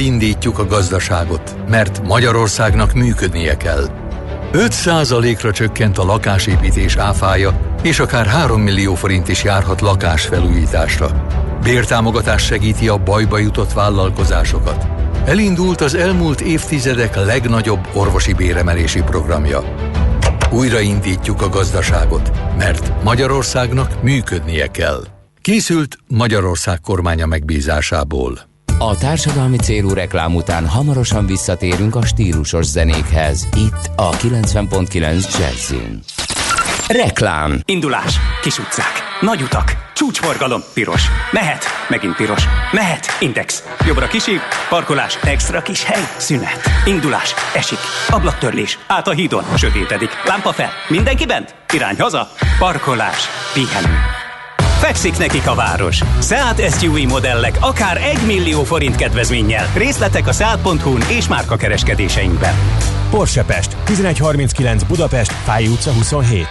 Újraindítjuk a gazdaságot, mert Magyarországnak működnie kell. 5%-ra csökkent a lakásépítés áfája, és akár 3 millió forint is járhat lakásfelújításra. Bértámogatás segíti a bajba jutott vállalkozásokat. Elindult az elmúlt évtizedek legnagyobb orvosi béremelési programja. Újraindítjuk a gazdaságot, mert Magyarországnak működnie kell. Készült Magyarország kormánya megbízásából. A társadalmi célú reklám után hamarosan visszatérünk a stílusos zenékhez. Itt a 90.9 Jazzin. Reklám. Indulás. Kis utcák. Nagy utak. Csúcsforgalom. Piros. Mehet. Megint piros. Mehet. Index. Jobbra kisív. Parkolás. Extra kis hely. Szünet. Indulás. Esik. Ablaktörlés. Át a hídon. Sötétedik. Lámpa fel. Mindenki bent? Irány haza. Parkolás. Pihenő. Fekszik nekik a város. Seat SUV modellek akár 1 millió forint kedvezménnyel. Részletek a Seat.hu-n és márka kereskedéseinkben. Porsche Pest, 1139 Budapest, Fáj utca 27.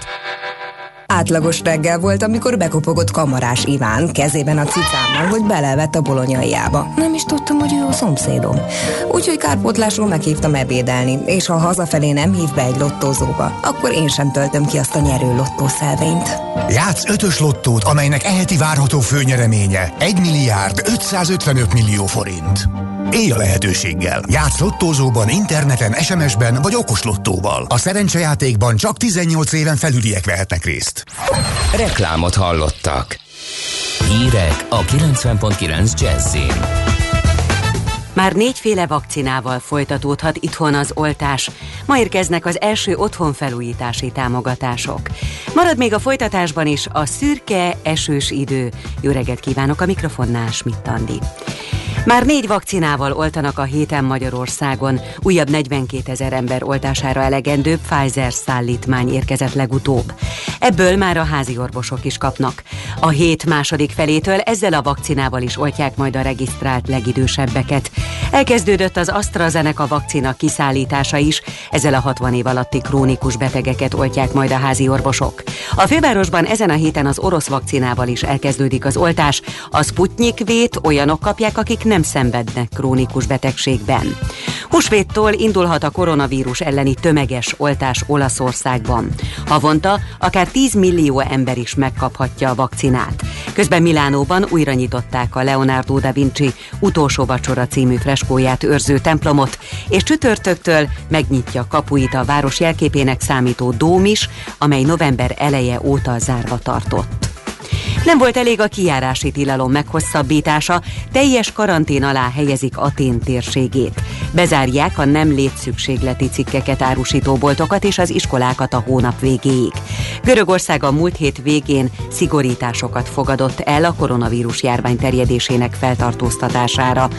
Átlagos reggel volt, amikor bekopogott kamarás Iván kezében a cicámmal, hogy belevett a bolonyaiába. Nem is tudtam, hogy ő a szomszédom. Úgyhogy kárpótlásról meghívtam ebédelni, és ha hazafelé nem hív be egy lottózóba, akkor én sem töltöm ki azt a nyerő lottószelvényt. Játsz ötös lottót, amelynek eheti várható főnyereménye 1 milliárd 555 millió forint. Élj a lehetőséggel. Játsz lottózóban, interneten, SMS-ben vagy okos lottóval. A szerencsejátékban csak 18 éven felüliek vehetnek részt. Reklámot hallottak. Hírek a 90.9 Jazzin. Már négyféle vakcinával folytatódhat itthon az oltás. Ma érkeznek az első otthonfelújítási támogatások. Marad még a folytatásban is a szürke, esős idő. Jó reggelt kívánok a mikrofonnál, Schmidt Andi. Már négy vakcinával oltanak a héten Magyarországon. Újabb 42 ezer ember oltására elegendő Pfizer szállítmány érkezett legutóbb. Ebből már a házi orvosok is kapnak. A hét második felétől ezzel a vakcinával is oltják majd a regisztrált legidősebbeket. Elkezdődött az AstraZeneca vakcina kiszállítása is, ezzel a 60 év alatti krónikus betegeket oltják majd a házi orvosok. A fővárosban ezen a héten az orosz vakcinával is elkezdődik az oltás. A Sputnik vét olyanok kapják, akik nem szenvednek krónikus betegségben. Húsvéttól indulhat a koronavírus elleni tömeges oltás Olaszországban. Havonta akár 10 millió ember is megkaphatja a vakcinát. Közben Milánóban újra nyitották a Leonardo da Vinci utolsó vacsora című freskóját őrző templomot, és csütörtöktől megnyitja kapuit a város jelképének számító dóm is, amely november eleje óta zárva tartott. Nem volt elég a kijárási tilalom meghosszabbítása, teljes karantén alá helyezik Atén térségét. Bezárják a nem létszükségleti cikkeket árusító boltokat és az iskolákat a hónap végéig. Görögország a múlt hét végén szigorításokat fogadott el a koronavírus járvány terjedésének feltartóztatására.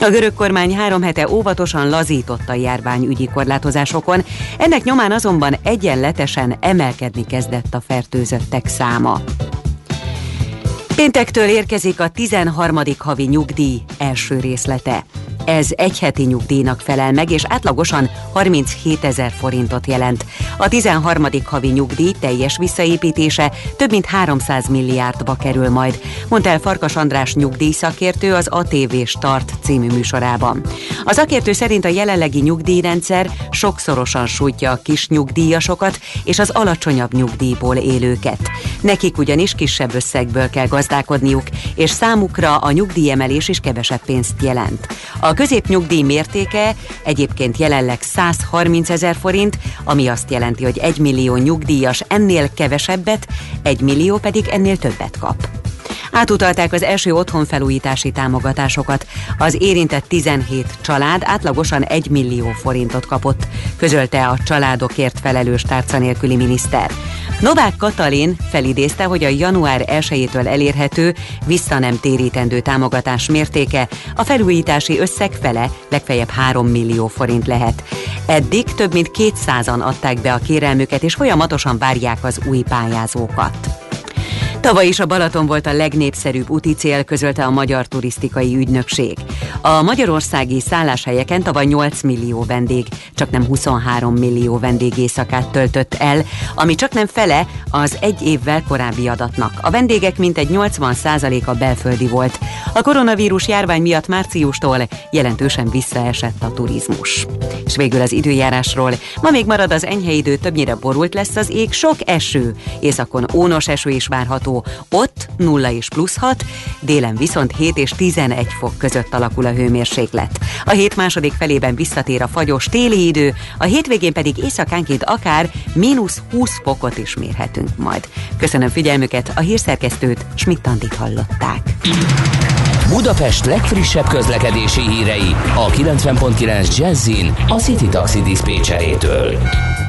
A görög kormány három hete óvatosan lazított a járványügyi korlátozásokon, ennek nyomán azonban egyenletesen emelkedni kezdett a fertőzöttek száma. Péntektől érkezik a 13. havi nyugdíj első részlete. Ez egy heti nyugdíjnak felel meg, és átlagosan 37 ezer forintot jelent. A 13. havi nyugdíj teljes visszaépítése több mint 300 milliárdba kerül majd, mondta el Farkas András nyugdíjszakértő az ATV Start című műsorában. A szakértő szerint a jelenlegi nyugdíjrendszer sokszorosan sújtja a kis nyugdíjasokat és az alacsonyabb nyugdíjból élőket. Nekik ugyanis kisebb összegből kell gazdálkodniuk, és számukra a nyugdíjemelés is kevesebb pénzt jelent. A középnyugdíj mértéke egyébként jelenleg 130 ezer forint, ami azt jelenti, hogy 1 millió nyugdíjas ennél kevesebbet, 1 millió pedig ennél többet kap. Átutalták az első otthonfelújítási támogatásokat. Az érintett 17 család átlagosan 1 millió forintot kapott, közölte a családokért felelős tárca nélküli miniszter. Novák Katalin felidézte, hogy a január 1-től elérhető, vissza nem térítendő támogatás mértéke a felújítási összeg fele, legfeljebb 3 millió forint lehet. Eddig több mint 200-an adták be a kérelmüket, és folyamatosan várják az új pályázókat. Tavaly is a Balaton volt a legnépszerűbb úti cél, közölte a Magyar Turisztikai Ügynökség. A magyarországi szálláshelyeken tavaly 8 millió vendég, csak nem 23 millió vendég éjszakát töltött el, ami csak nem fele az egy évvel korábbi adatnak. A vendégek mintegy 80%-a belföldi volt. A koronavírus járvány miatt márciustól jelentősen visszaesett a turizmus. És végül az időjárásról. Ma még marad az enyhe idő, többnyire borult lesz az ég, sok eső. Északon ónos eső is várható, ott 0 és plusz 6, délen viszont 7 és 11 fok között alakul a hőmérséklet. A hét második felében visszatér a fagyos téli idő, a hétvégén pedig éjszakánként akár mínusz 20 fokot is mérhetünk majd. Köszönöm figyelmüket, a hírszerkesztőt Schmidt-Tandit hallották. Budapest legfrissebb közlekedési hírei a 90.9 Jazzin a City Taxi Dispécsejétől.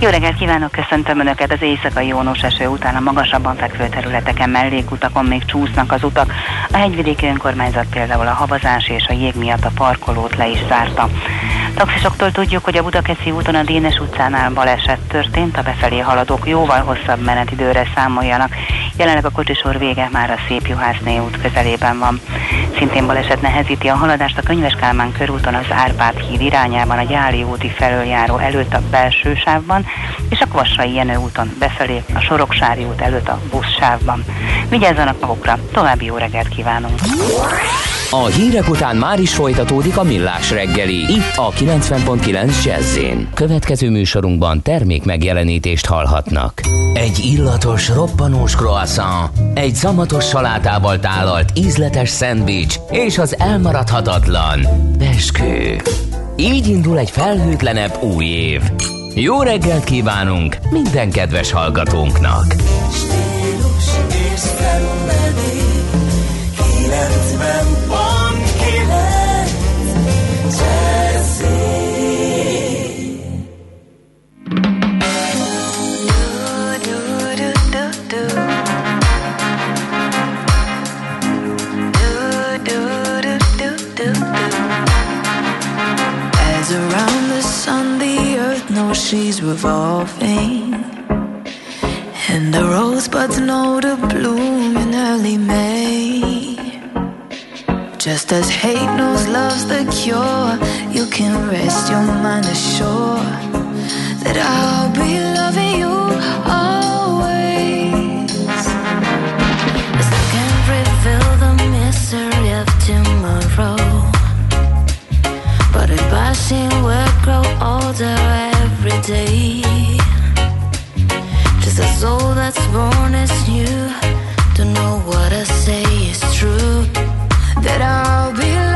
Jó reggelt kívánok, köszöntöm Önöket az éjszakai jónos eső után a magasabban fekvő területeken mellékutakon még csúsznak az utak. A hegyvidéki önkormányzat például a havazás és a jég miatt a parkolót le is zárta. Taxisoktól tudjuk, hogy a Budakeszi úton a Dénes utcánál baleset történt, a befelé haladók jóval hosszabb menetidőre számoljanak. Jelenleg a kocsisor vége már a Szép Juhászné út közelében van. Szintén baleset nehezíti a haladást a Könyves Kálmán körúton az Árpád híd irányában, a Gyáli úti felüljáró előtt a belső sávban, és a Kvassai Jenő úton befelé a Soroksári út előtt a buszsávban. Vigyázzanak magukra, további jó reggelt kívánunk! A hírek után már is folytatódik a millás reggeli. Itt a 90.9 jazz Következő műsorunkban termék megjelenítést hallhatnak. Egy illatos, roppanós croissant, egy szamatos salátával tálalt ízletes szendvics és az elmaradhatatlan beskő. Így indul egy felhőtlenebb új év. Jó reggelt kívánunk minden kedves hallgatónknak! Stílus she's revolving. And the rosebuds know to bloom in early May. Just as hate knows love's the cure, you can rest your mind assured that I'll be loving you always. As I can't reveal the mystery of tomorrow, but if I see we'll grow older every day. Just a soul that's born as new. Don't know what I say is true. That I'll be.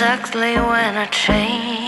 Exactly when I change.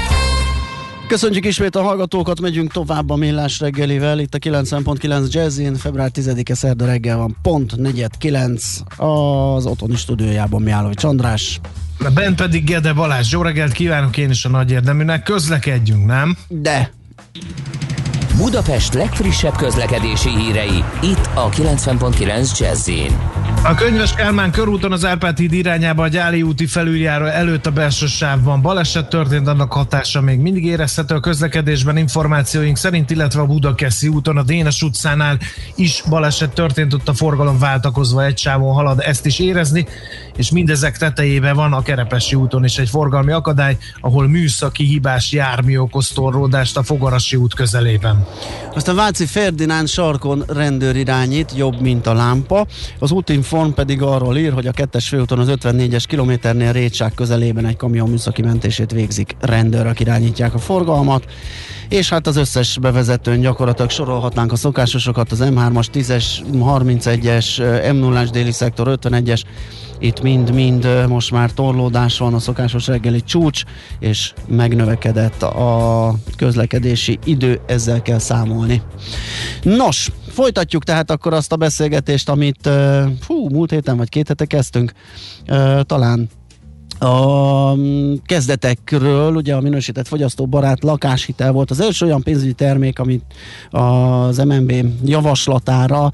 Köszönjük ismét a hallgatókat, megyünk tovább a Millás reggelivel. Itt a 90.9 Jazzin, február 10-e szerda reggel van, pont 4.9 az otthoni stúdiójában Miálovics András. Bent pedig Gede Balázs. Jó reggelt kívánok én is a nagy érdeműnek. Közlekedjünk, nem? De. Budapest legfrissebb közlekedési hírei, itt a 90.9 Jazzin. A Könyves Kálmán körúton az Árpád híd irányába a Gyáli úti felüljáró előtt a belső sávban baleset történt, annak hatása még mindig érezhető. A közlekedésben információink szerint, illetve a Budakeszi úton a Dénes utcánál is baleset történt, ott a forgalom váltakozva egy sávon halad, ezt is érezni, és mindezek tetejében van a Kerepesi úton is egy forgalmi akadály, ahol műszaki hibás jármű okoz torlódást a Fogarasi út közelében. Aztán Váci Ferdinánd sarkon rendőr irányít, jobb, mint a lámpa. Az útinform pedig arról ír, hogy a kettes főúton az 54-es kilométernél Rétsák közelében egy kamion műszaki mentését végzik. Rendőrök irányítják a forgalmat, és hát az összes bevezetőn gyakorlatilag sorolhatnánk a szokásosokat, az M3-as, 10-es, 31-es, M0-as déli szektor, 51-es, itt mind-mind most már torlódás van, a szokásos reggeli csúcs, és megnövekedett a közlekedési idő, ezzel kell számolni. Nos, folytatjuk tehát akkor azt a beszélgetést, amit fú, múlt héten vagy két hete kezdtünk, talán a mm, kezdetekről, ugye a minősített fogyasztóbarát lakáshitel volt az első olyan pénzügyi termék, amit az MNB javaslatára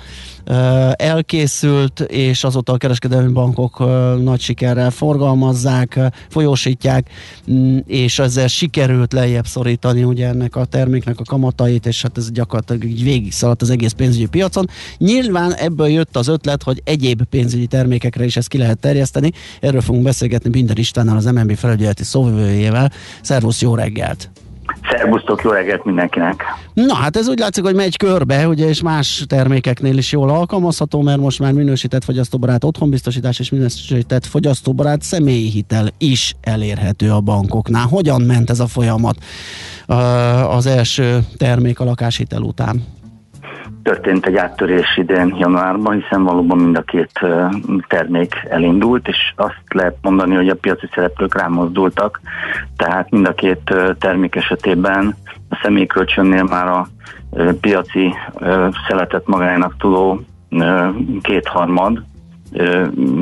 elkészült, és azóta a kereskedelmi bankok nagy sikerrel forgalmazzák, folyósítják, mm, és ezzel sikerült lejjebb szorítani ugye ennek a terméknek a kamatait, és hát ez gyakorlatilag így végig szaladt az egész pénzügyi piacon. Nyilván ebből jött az ötlet, hogy egyéb pénzügyi termékekre is ezt ki lehet terjeszteni. Erről fogunk beszélgetni Binder Istvánnal, az MNB felügyeleti szóvivőjével. Szervusz, jó reggelt! Szervusztok, jó reggelt mindenkinek! Na hát ez úgy látszik, hogy megy körbe, ugye, és más termékeknél is jól alkalmazható, mert most már minősített fogyasztóbarát otthonbiztosítás és minősített fogyasztóbarát személyi hitel is elérhető a bankoknál. Hogyan ment ez a folyamat az első termék a lakáshitel után? Történt egy áttörés idén januárban, hiszen valóban mind a két termék elindult, és azt lehet mondani, hogy a piaci szereplők rámozdultak, tehát mind a két termék esetében a személykölcsönnél már a piaci szeletet magának tudó kétharmad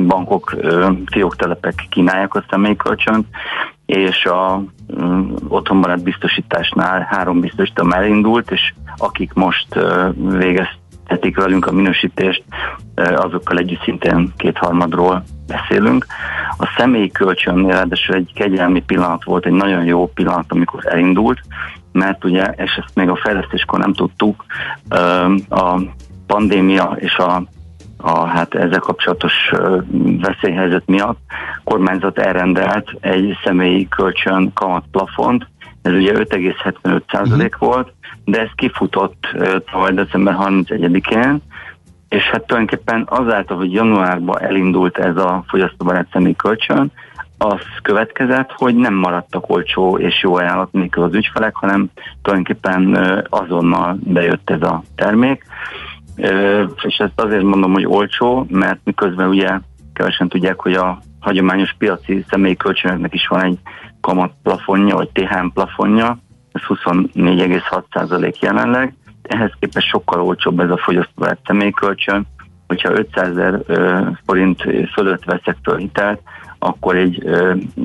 bankok, fióktelepek kínálják a személykölcsönt, és a otthonbarát biztosításnál három biztosítom elindult, és akik most végeztetik velünk a minősítést, azokkal együtt szintén kétharmadról beszélünk. A személyi kölcsönnél ráadásul egy kegyelmi pillanat volt, egy nagyon jó pillanat, amikor elindult, mert ugye, és ezt még a fejlesztéskor nem tudtuk, a pandémia és a a hát ezzel kapcsolatos veszélyhelyzet miatt. Kormányzat elrendelt egy személyi kölcsön kamatplafont, ez ugye 5,75 százalék uh-huh. volt, de ez kifutott tavaly december 31-én, és hát tulajdonképpen azáltal, hogy januárban elindult ez a fogyasztóbarát személyi kölcsön, az következett, hogy nem maradtak olcsó és jó ajánlat nélkül az ügyfelek, hanem tulajdonképpen azonnal bejött ez a termék és ezt azért mondom, hogy olcsó, mert miközben ugye kevesen tudják, hogy a hagyományos piaci személyi kölcsönöknek is van egy kamat plafonja, vagy THM plafonja, ez 24,6% jelenleg, ehhez képest sokkal olcsóbb ez a fogyasztóbarát személykölcsön, hogyha 500 ezer forint fölött veszek föl hitelt, akkor egy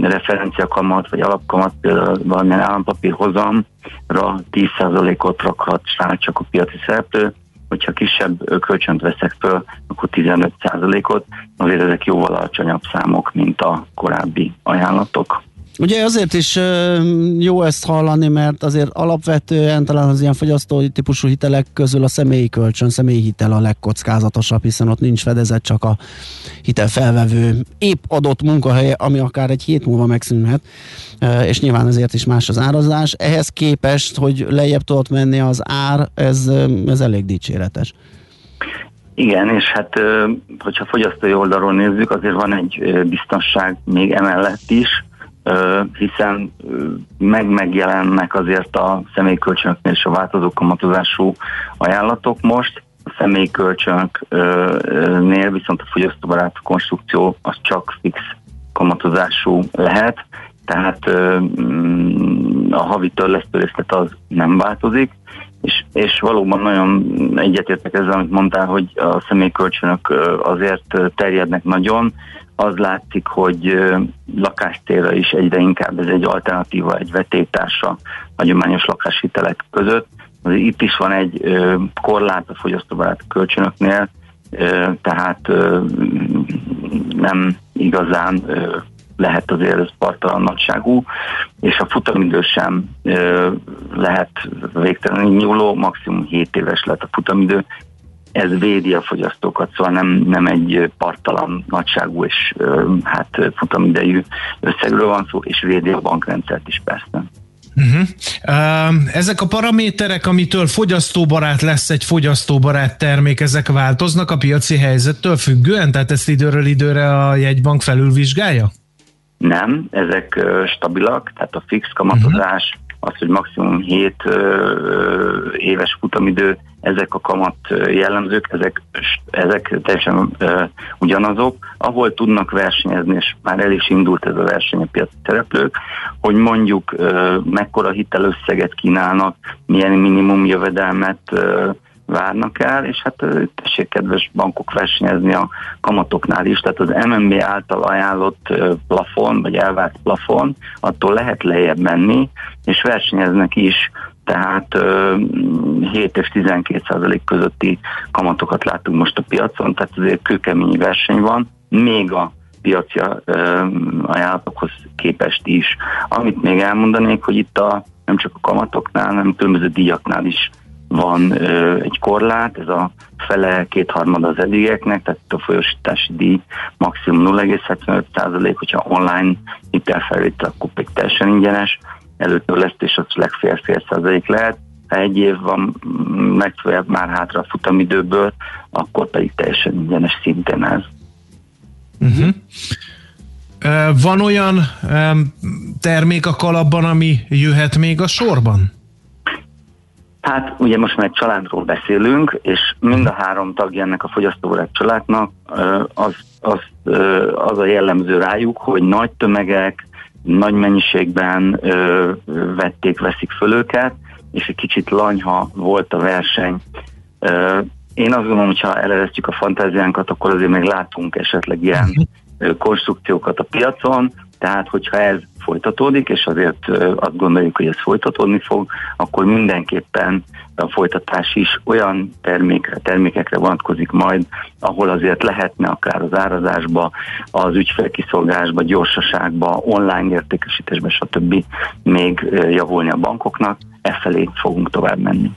referencia kamat vagy alapkamat, például valamilyen állampapír hozamra 10%-ot rakhat csak a piaci szereplő, hogyha kisebb kölcsönt veszek föl, akkor 15%-ot, azért ezek jóval alacsonyabb számok, mint a korábbi ajánlatok. Ugye azért is jó ezt hallani, mert azért alapvetően talán az ilyen fogyasztói típusú hitelek közül a személyi kölcsön, személyi hitel a legkockázatosabb, hiszen ott nincs fedezet, csak a hitel felvevő épp adott munkahelye, ami akár egy hét múlva megszűnhet, és nyilván ezért is más az árazás. Ehhez képest, hogy lejjebb tudott menni az ár, ez, ez elég dicséretes. Igen, és hát hogyha fogyasztói oldalról nézzük, azért van egy biztonság még emellett is, hiszen meg megjelennek azért a személykölcsönöknél és a változó kamatozású ajánlatok most. A személykölcsönöknél viszont a fogyasztóbarát konstrukció az csak fix kamatozású lehet, tehát mm, a havi törlesztőrészlet az nem változik, és, és valóban nagyon egyetértek ezzel, amit mondtál, hogy a személykölcsönök azért terjednek nagyon, az látszik, hogy lakástérre is egyre inkább ez egy alternatíva, egy vetétása hagyományos lakáshitelek között. Azért itt is van egy korlát a fogyasztóbarát kölcsönöknél, tehát nem igazán lehet azért ez partalan nagyságú, és a futamidő sem lehet végtelenül nyúló, maximum 7 éves lehet a futamidő, ez védi a fogyasztókat, szóval nem, nem egy partalan nagyságú és hát futamidejű összegről van szó, és védi a bankrendszert is persze. Uh-huh. Ezek a paraméterek, amitől fogyasztóbarát lesz egy fogyasztóbarát termék, ezek változnak a piaci helyzettől függően? Tehát ezt időről időre a jegybank felülvizsgálja? Nem, ezek stabilak, tehát a fix kamatozás, uh-huh. az, hogy maximum 7 éves futamidő, ezek a kamat jellemzők, ezek, ezek teljesen ugyanazok, ahol tudnak versenyezni, és már el is indult ez a verseny a piaci szereplők, hogy mondjuk mekkora hitelösszeget kínálnak, milyen minimum jövedelmet várnak el, és hát tessék kedves bankok versenyezni a kamatoknál is, tehát az MNB által ajánlott plafon, vagy elvárt plafon, attól lehet lejjebb menni, és versenyeznek is, tehát 7 és 12 százalék közötti kamatokat látunk most a piacon, tehát azért kőkemény verseny van, még a piaci ajánlatokhoz képest is. Amit még elmondanék, hogy itt a, nem csak a kamatoknál, hanem különböző díjaknál is van ö, egy korlát, ez a fele kétharmad az eddigeknek, tehát a folyosítási díj maximum 0,75 hogyha online hitelfelvétel, akkor pedig teljesen ingyenes, előtörlesztés az legfél fél százalék lehet, ha egy év van legfeljebb már hátra a futamidőből, akkor pedig teljesen ingyenes szinten ez. Uh-huh. Van olyan termék a kalapban, ami jöhet még a sorban? Hát ugye most már egy családról beszélünk, és mind a három tagja ennek a fogyasztóbarát családnak az, az, az a jellemző rájuk, hogy nagy tömegek, nagy mennyiségben vették, veszik föl őket, és egy kicsit lanyha volt a verseny. Én azt gondolom, hogy ha eleresztjük a fantáziánkat, akkor azért még látunk esetleg ilyen mhm. konstrukciókat a piacon, tehát hogyha ez folytatódik, és azért azt gondoljuk, hogy ez folytatódni fog, akkor mindenképpen a folytatás is olyan termékre, termékekre vonatkozik majd, ahol azért lehetne akár az árazásba, az ügyfelkiszolgásba, gyorsaságba, online értékesítésbe, stb. még javulni a bankoknak, e felé fogunk tovább menni.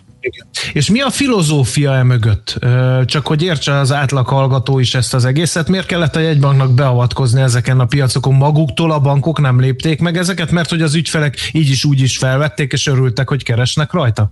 És mi a filozófia e mögött? Csak hogy értse az átlag hallgató is ezt az egészet, miért kellett a jegybanknak beavatkozni ezeken a piacokon? Maguktól a bankok nem lépték meg ezeket, mert hogy az ügyfelek így is úgy is felvették, és örültek, hogy keresnek rajta?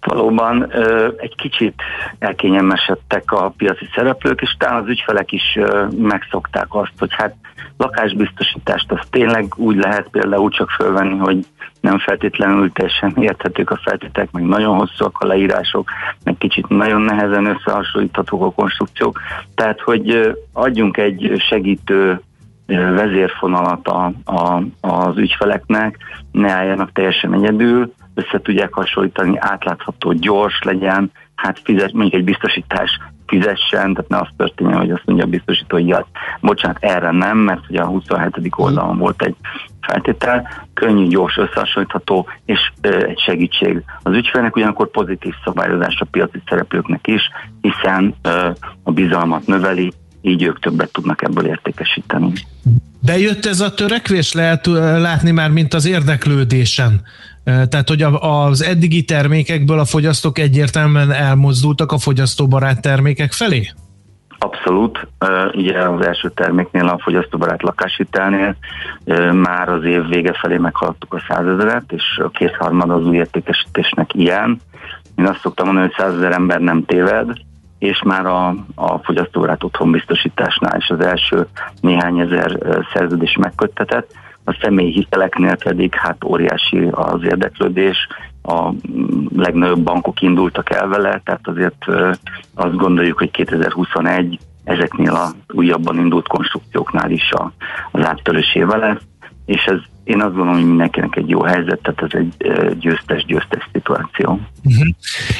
Valóban egy kicsit elkényelmesedtek a piaci szereplők, és talán az ügyfelek is megszokták azt, hogy hát lakásbiztosítást az tényleg úgy lehet például csak fölvenni, hogy nem feltétlenül teljesen érthetők a feltétek, meg nagyon hosszúak a leírások, meg kicsit nagyon nehezen összehasonlíthatók a konstrukciók. Tehát, hogy adjunk egy segítő vezérfonalat a, a, az ügyfeleknek, ne álljanak teljesen egyedül, össze tudják hasonlítani, átlátható, gyors legyen, hát fizet, mondjuk egy biztosítás fizessen, tehát ne az történjen, hogy azt mondja a biztosító, hogy ja, bocsánat, erre nem, mert ugye a 27. oldalon volt egy feltétel, könnyű, gyors, összehasonlítható, és ö, egy segítség az ügyfélnek, ugyanakkor pozitív szabályozás a piaci szereplőknek is, hiszen ö, a bizalmat növeli, így ők többet tudnak ebből értékesíteni. Bejött ez a törekvés, lehet látni már, mint az érdeklődésen tehát, hogy az eddigi termékekből a fogyasztók egyértelműen elmozdultak a fogyasztóbarát termékek felé? Abszolút. Ugye az első terméknél, a fogyasztóbarát lakáshitelnél már az év vége felé meghaladtuk a százezeret, és a kétharmad az új értékesítésnek ilyen. Én azt szoktam mondani, hogy százezer ember nem téved, és már a, a fogyasztórát otthonbiztosításnál is az első néhány ezer szerződés megköttetett. A személyi hiteleknél pedig hát óriási az érdeklődés, a legnagyobb bankok indultak el vele, tehát azért azt gondoljuk, hogy 2021 ezeknél a újabban indult konstrukcióknál is a, az áttörősével lesz, és ez én azt gondolom, hogy mindenkinek egy jó helyzet, tehát ez egy győztes-győztes szituáció. Uh-huh.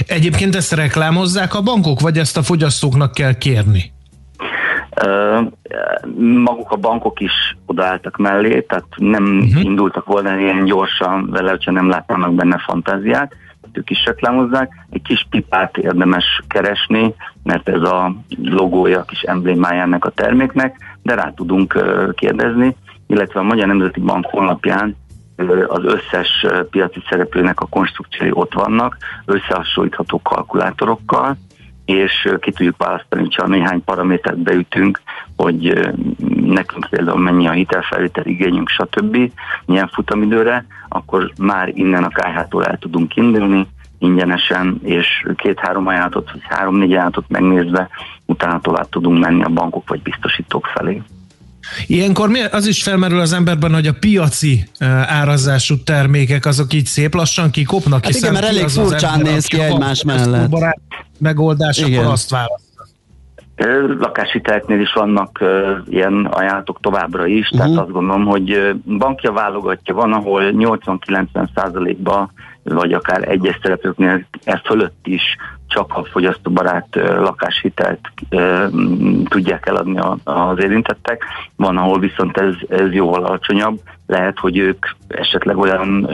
Egyébként ezt reklámozzák a bankok, vagy ezt a fogyasztóknak kell kérni? Maguk a bankok is odaálltak mellé, tehát nem uh-huh. indultak volna ilyen gyorsan vele, hogyha nem látnának benne fantáziát, ők is reklámozzák. Egy kis pipát érdemes keresni, mert ez a logója, a kis emblémája ennek a terméknek, de rá tudunk kérdezni, illetve a Magyar Nemzeti Bank honlapján az összes piaci szereplőnek a konstrukciói ott vannak, összehasonlítható kalkulátorokkal, és ki tudjuk választani, ha néhány paramétert beütünk, hogy nekünk például mennyi a hitelfelvétel igényünk, stb., milyen futamidőre, akkor már innen a KH-tól el tudunk indulni, ingyenesen, és két-három ajánlatot, vagy három-négy ajánlatot megnézve, utána tovább tudunk menni a bankok vagy biztosítók felé. Ilyenkor az is felmerül az emberben, hogy a piaci árazású termékek azok így szép lassan kikopnak. Hát igen, mert elég furcsán néz ki egymás mellett. Megoldás, igen. akkor azt választ. Lakáshiteleknél is vannak uh, ilyen ajánlatok továbbra is, uh-huh. tehát azt gondolom, hogy bankja válogatja, van, ahol 80-90 százalékban, vagy akár egyes szereplőknél e fölött is csak a fogyasztóbarát lakáshitelt tudják eladni az érintettek. Van, ahol viszont ez, ez jóval alacsonyabb. Lehet, hogy ők esetleg olyan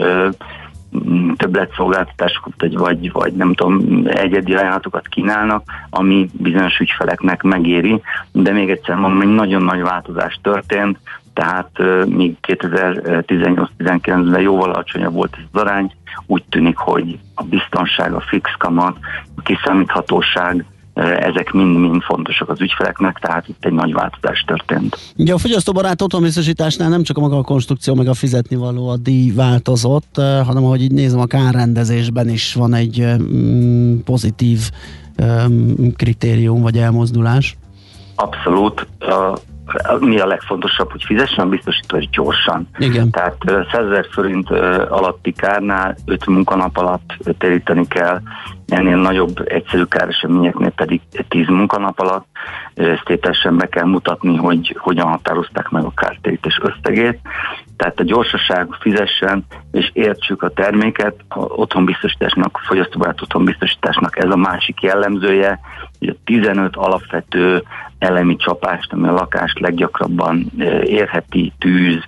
többletszolgáltatásokat, vagy, vagy, nem tudom, egyedi ajánlatokat kínálnak, ami bizonyos ügyfeleknek megéri, de még egyszer mondom, egy nagyon nagy változás történt, tehát míg 2018-19-ben jóval alacsonyabb volt ez az arány, úgy tűnik, hogy a biztonság, a fix kamat, a kiszámíthatóság, ezek mind-mind fontosak az ügyfeleknek, tehát itt egy nagy változás történt. Ugye a fogyasztóbarát otthonbiztosításnál nem csak a maga a konstrukció, meg a fizetni való a díj változott, hanem ahogy így nézem, a kárrendezésben is van egy mm, pozitív um, kritérium vagy elmozdulás. Abszolút. A mi a legfontosabb, hogy fizessen a biztosító, és gyorsan. Igen. Tehát 100 ezer forint alatti kárnál 5 munkanap alatt téríteni kell, ennél nagyobb egyszerű káreseményeknél pedig 10 munkanap alatt. Ezt be kell mutatni, hogy hogyan határozták meg a kártérítés összegét. Tehát a gyorsaság fizessen, és értsük a terméket, a otthonbiztosításnak, fogyasztóbarát otthonbiztosításnak ez a másik jellemzője, hogy a 15 alapvető elemi csapást, ami a lakást leggyakrabban érheti, tűz,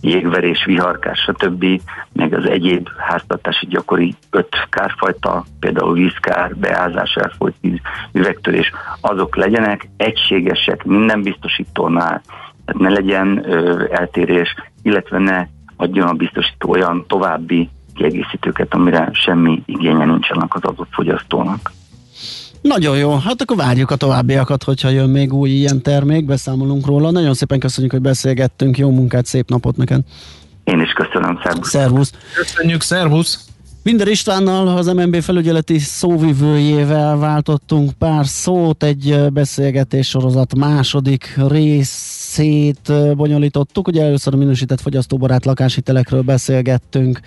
jégverés, viharkás, stb., meg az egyéb háztartási gyakori öt kárfajta, például vízkár, beázás, elfolyt víz, üvegtörés, azok legyenek egységesek minden biztosítónál, tehát ne legyen ö, eltérés, illetve ne adjon a biztosító olyan további kiegészítőket, amire semmi igénye nincsenek az adott fogyasztónak. Nagyon jó, hát akkor várjuk a továbbiakat, hogyha jön még új ilyen termék, beszámolunk róla. Nagyon szépen köszönjük, hogy beszélgettünk, jó munkát, szép napot neked! Én is köszönöm, szervusz! Szervusz! Köszönjük, szervusz! Minden Istvánnal, az MNB felügyeleti szóvivőjével váltottunk pár szót, egy beszélgetés sorozat második részét bonyolítottuk. Ugye először a minősített fogyasztóbarát lakáshitelekről beszélgettünk,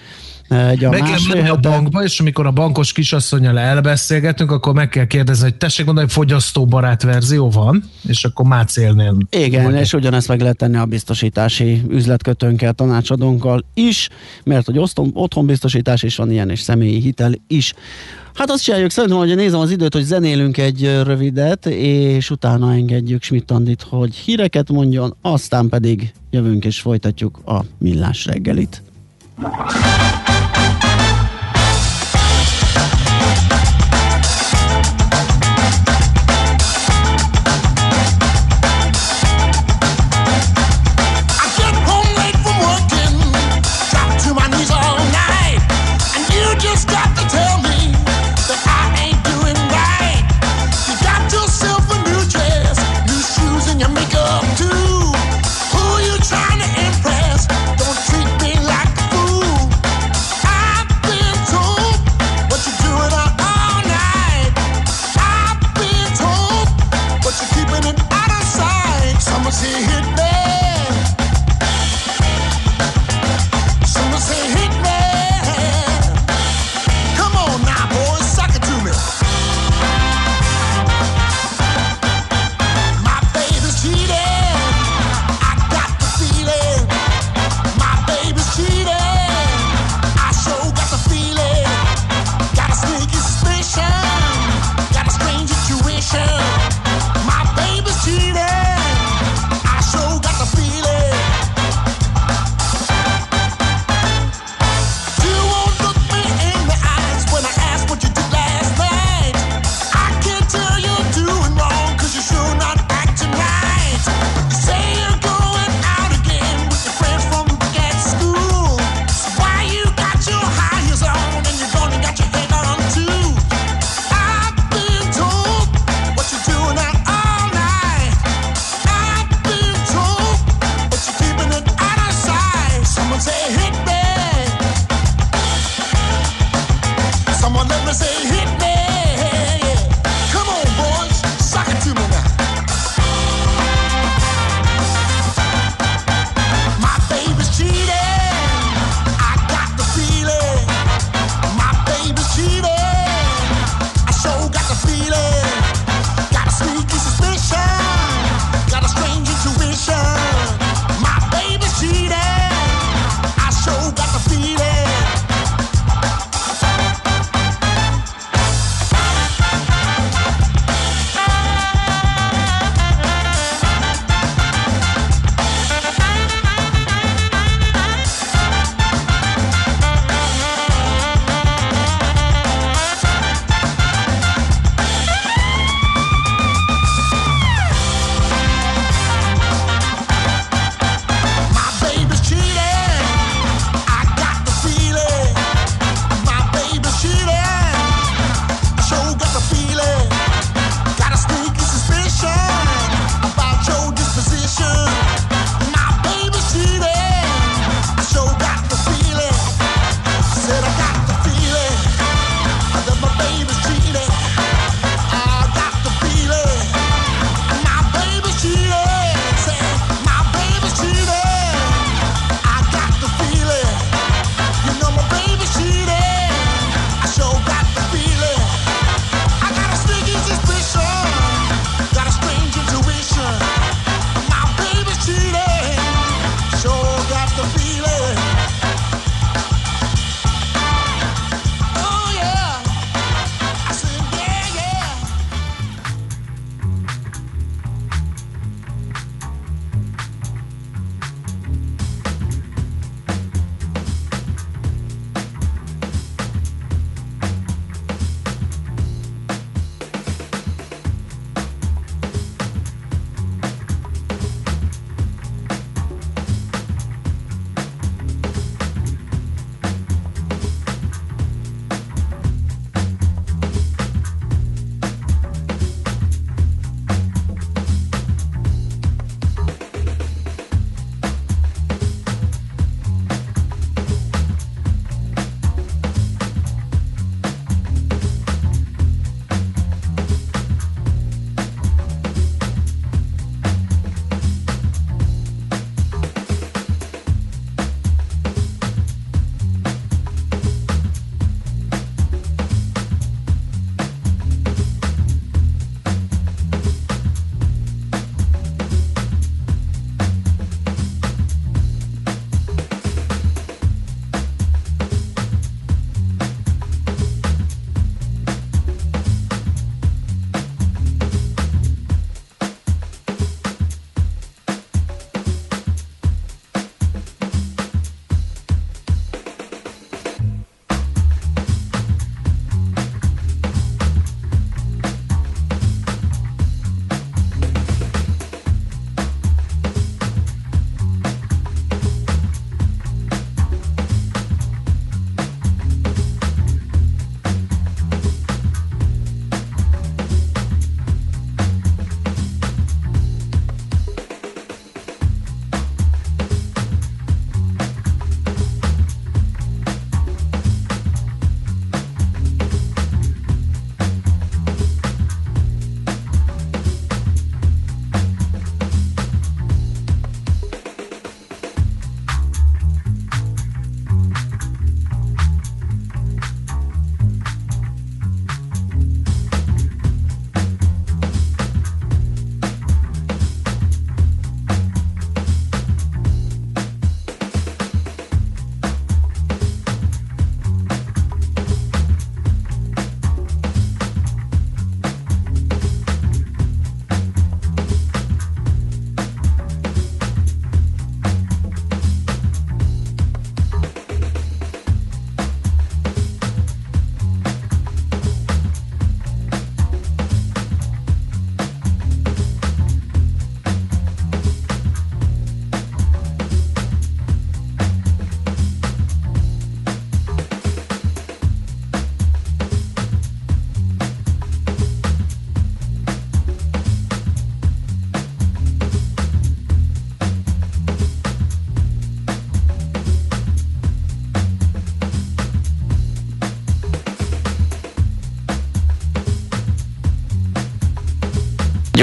egy a meg kell menni a bankba, és amikor a bankos kisasszonyjal elbeszélgetünk, akkor meg kell kérdezni, hogy tessék mondani, hogy fogyasztóbarát verzió van, és akkor már célnél. Igen, vagy. és ugyanezt meg lehet tenni a biztosítási üzletkötőnkkel, tanácsadónkkal is, mert hogy osztom, otthonbiztosítás is van ilyen, és személyi hitel is. Hát azt csináljuk, szerintem, hogy nézem az időt, hogy zenélünk egy rövidet, és utána engedjük Schmidt-Andit, hogy híreket mondjon, aztán pedig jövünk és folytatjuk a millás reggelit.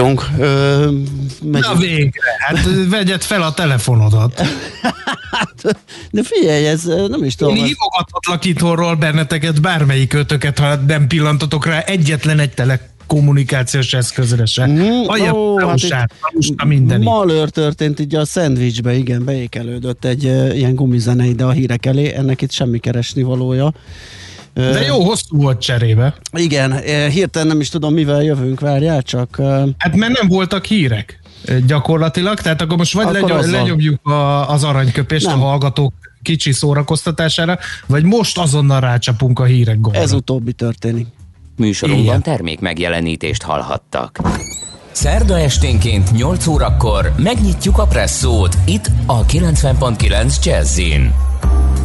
Gyong, ö, Na végre, hát vegyed fel a telefonodat. hát, de figyelj, ez nem is tudom. Én hívogathatlak itthonról benneteket, bármelyik ötöket, ha nem pillantatok rá egyetlen egy tele kommunikációs eszközre se. Mm, ó, hát minden. Malőr történt így a szendvicsbe, igen, beékelődött egy ilyen gumizene ide a hírek elé, ennek itt semmi keresni valója. De jó, hosszú volt cserébe. Igen, hirtelen nem is tudom, mivel jövünk, várjál csak. Hát mert nem voltak hírek gyakorlatilag, tehát akkor most vagy akkor legy- lenyomjuk a, az aranyköpést nem. a hallgatók kicsi szórakoztatására, vagy most azonnal rácsapunk a hírek gomra. Ez utóbbi történik. Műsorunkban Igen. termék megjelenítést hallhattak. Szerda esténként 8 órakor megnyitjuk a presszót itt a 90.9 Jazzin.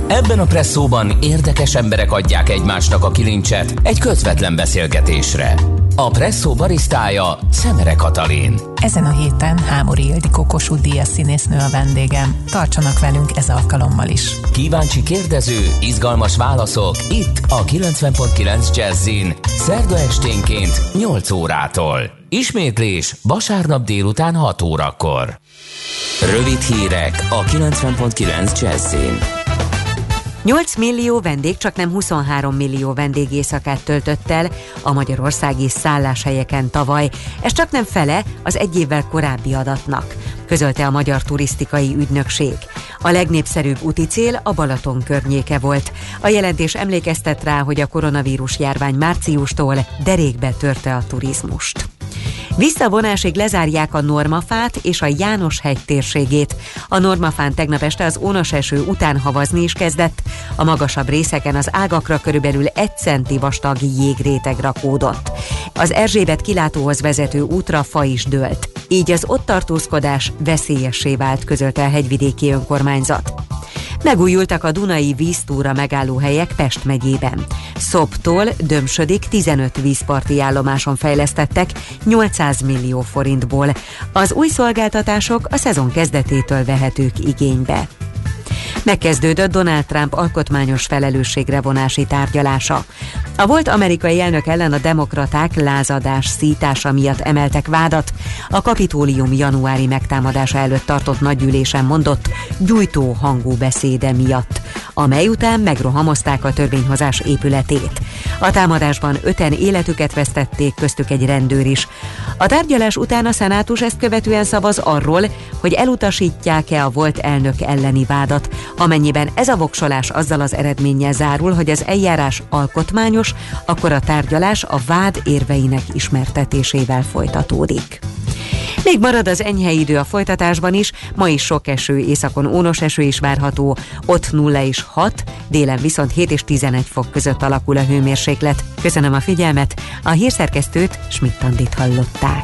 Ebben a presszóban érdekes emberek adják egymásnak a kilincset egy közvetlen beszélgetésre. A presszó barisztája Szemere Katalin. Ezen a héten Hámori Ildikó Kossuth Díjas színésznő a vendégem. Tartsanak velünk ez alkalommal is. Kíváncsi kérdező, izgalmas válaszok itt a 90.9 Jazzin. Szerda esténként 8 órától. Ismétlés vasárnap délután 6 órakor. Rövid hírek a 90.9 Jazzin. 8 millió vendég csak nem 23 millió vendég éjszakát töltött el a magyarországi szálláshelyeken tavaly. Ez csak nem fele az egy évvel korábbi adatnak, közölte a Magyar Turisztikai Ügynökség. A legnépszerűbb úti cél a Balaton környéke volt. A jelentés emlékeztet rá, hogy a koronavírus járvány márciustól derékbe törte a turizmust. Visszavonásig lezárják a Normafát és a János hegy térségét. A Normafán tegnap este az ónos eső után havazni is kezdett. A magasabb részeken az ágakra körülbelül egy centi vastag jégréteg rakódott. Az Erzsébet kilátóhoz vezető útra fa is dőlt. Így az ott tartózkodás veszélyessé vált, közölte a hegyvidéki önkormányzat. Megújultak a Dunai víztúra megállóhelyek Pest megyében. Szoptól Dömsödik 15 vízparti állomáson fejlesztettek 800 millió forintból. Az új szolgáltatások a szezon kezdetétől vehetők igénybe. Megkezdődött Donald Trump alkotmányos felelősségre vonási tárgyalása. A volt amerikai elnök ellen a demokraták lázadás szítása miatt emeltek vádat. A kapitólium januári megtámadása előtt tartott nagygyűlésen mondott gyújtó hangú beszéde miatt, amely után megrohamozták a törvényhozás épületét. A támadásban öten életüket vesztették, köztük egy rendőr is. A tárgyalás után a szenátus ezt követően szavaz arról, hogy elutasítják-e a volt elnök elleni vádat, amennyiben ez a voksolás azzal az eredménnyel zárul, hogy az eljárás alkotmányos, akkor a tárgyalás a vád érveinek ismertetésével folytatódik. Még marad az enyhe idő a folytatásban is, ma is sok eső, északon ónos eső is várható, ott 0 és 6, délen viszont 7 és 11 fok között alakul a hőmérséklet. Köszönöm a figyelmet, a hírszerkesztőt Schmidt-Tandit hallották.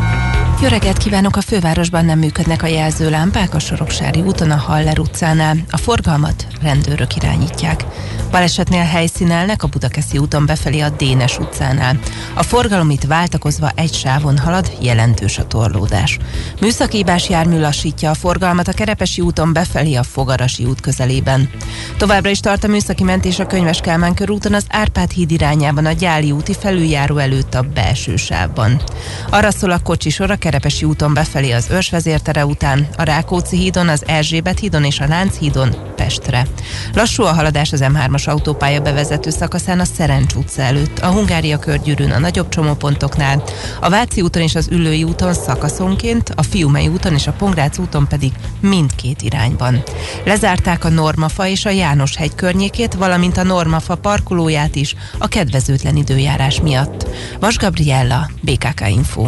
jó reggelt kívánok! A fővárosban nem működnek a jelzőlámpák a Soroksári úton, a Haller utcánál. A forgalmat rendőrök irányítják. Balesetnél helyszínelnek a Budakeszi úton befelé a Dénes utcánál. A forgalom itt váltakozva egy sávon halad, jelentős a torlódás. Műszakívás jármű lassítja a forgalmat a Kerepesi úton befelé a Fogarasi út közelében. Továbbra is tart a műszaki mentés a Könyves Kálmán körúton az Árpád híd irányában a Gyáli úti felüljáró előtt a belső sávban. Arra szól a kocsisor a Kerepesi úton befelé az Őrsvezértere után, a Rákóczi hídon, az Erzsébet hídon és a Lánchídon Pestre. Lassú a haladás az M3-as autópálya bevezető szakaszán a Szerencs utca előtt, a Hungária körgyűrűn a nagyobb csomópontoknál, a Váci úton és az Üllői úton szakaszonként, a Fiumei úton és a Pongrác úton pedig mindkét irányban. Lezárták a Normafa és a János hegy környékét, valamint a Normafa parkolóját is a kedvezőtlen időjárás miatt. Vas Gabriella, BKK Info.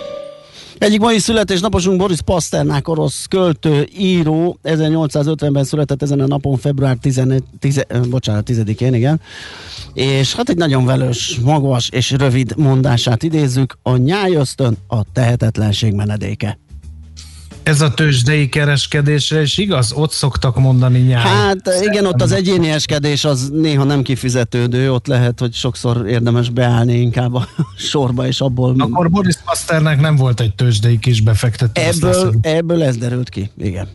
Egyik mai születésnaposunk Boris Pasternák, orosz költő, író, 1850-ben született ezen a napon, február 10, 10, bocsánat, 10-én, igen. És hát egy nagyon velős, magas és rövid mondását idézzük, a nyájöztön a tehetetlenség menedéke. Ez a tőzsdei kereskedésre is igaz? Ott szoktak mondani nyári. Hát igen, ott az egyéni eskedés az néha nem kifizetődő, ott lehet, hogy sokszor érdemes beállni inkább a sorba, és abból... Akkor Boris Pasternek nem volt egy tőzsdei kis befektető. Ebből, ebből ez derült ki, igen.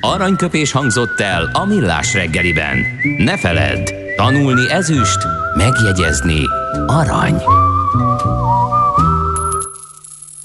Aranyköpés hangzott el a millás reggeliben. Ne feledd, tanulni ezüst, megjegyezni arany.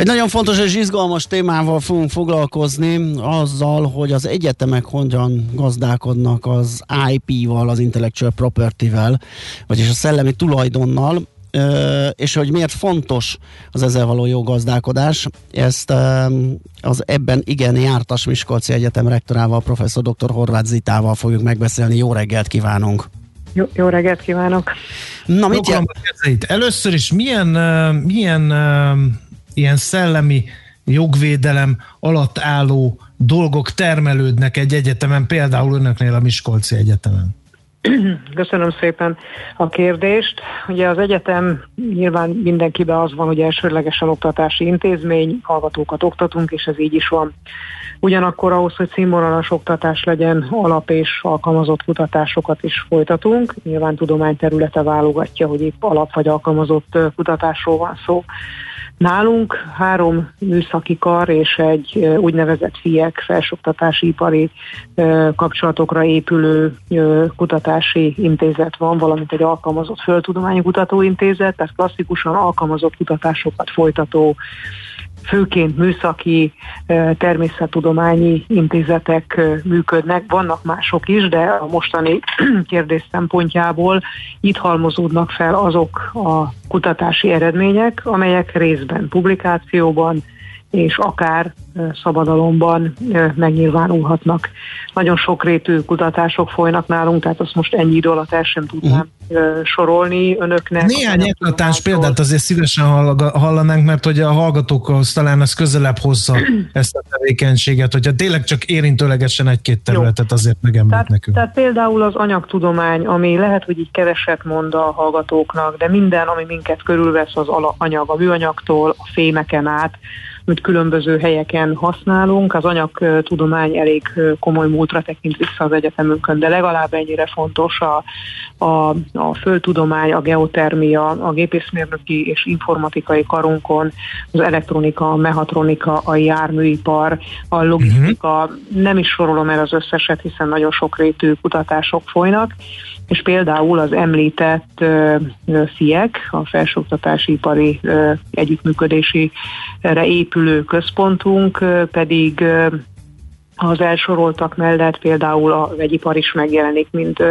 Egy nagyon fontos és izgalmas témával fogunk foglalkozni, azzal, hogy az egyetemek hogyan gazdálkodnak az IP-val, az Intellectual Property-vel, vagyis a szellemi tulajdonnal, és hogy miért fontos az ezzel való jó gazdálkodás. Ezt az ebben igen jártas Miskolci Egyetem rektorával, professzor dr. Horváth Zitával fogjuk megbeszélni. Jó reggelt kívánunk! Jó, jó reggelt kívánok! Na, mit jel- Először is milyen, milyen ilyen szellemi jogvédelem alatt álló dolgok termelődnek egy egyetemen, például önöknél a Miskolci Egyetemen? Köszönöm szépen a kérdést. Ugye az egyetem nyilván mindenkiben az van, hogy elsőlegesen oktatási intézmény, hallgatókat oktatunk, és ez így is van. Ugyanakkor ahhoz, hogy színvonalas oktatás legyen, alap és alkalmazott kutatásokat is folytatunk. Nyilván tudományterülete válogatja, hogy épp alap vagy alkalmazott kutatásról van szó. Nálunk három műszaki kar és egy úgynevezett FIEK felsoktatási ipari kapcsolatokra épülő kutatási intézet van, valamint egy alkalmazott földtudományi kutatóintézet, tehát klasszikusan alkalmazott kutatásokat folytató főként műszaki, természettudományi intézetek működnek, vannak mások is, de a mostani kérdés szempontjából itt halmozódnak fel azok a kutatási eredmények, amelyek részben publikációban, és akár szabadalomban megnyilvánulhatnak. Nagyon sokrétű kutatások folynak nálunk, tehát azt most ennyi idő alatt el sem tudnám uh-huh. sorolni önöknek. Néhány eklatás példát azért szívesen hallanánk, mert hogy a hallgatókhoz talán ez közelebb hozza ezt a tevékenységet, hogyha tényleg csak érintőlegesen egy-két területet azért megemlít tehát, nekünk. Tehát például az anyagtudomány, ami lehet, hogy így keveset mond a hallgatóknak, de minden, ami minket körülvesz az anyag, a műanyagtól, a fémeken át, amit különböző helyeken használunk. Az anyagtudomány elég komoly múltra tekint vissza az egyetemünkön, de legalább ennyire fontos a, a, a földtudomány, a geotermia, a gépészmérnöki és informatikai karunkon, az elektronika, a mehatronika, a járműipar, a logisztika, uh-huh. nem is sorolom el az összeset, hiszen nagyon sok rétű kutatások folynak, és például az említett FIEK, a Felsőoktatási Ipari Együttműködési épülő központunk pedig az elsoroltak mellett például a vegyipar is megjelenik, mint,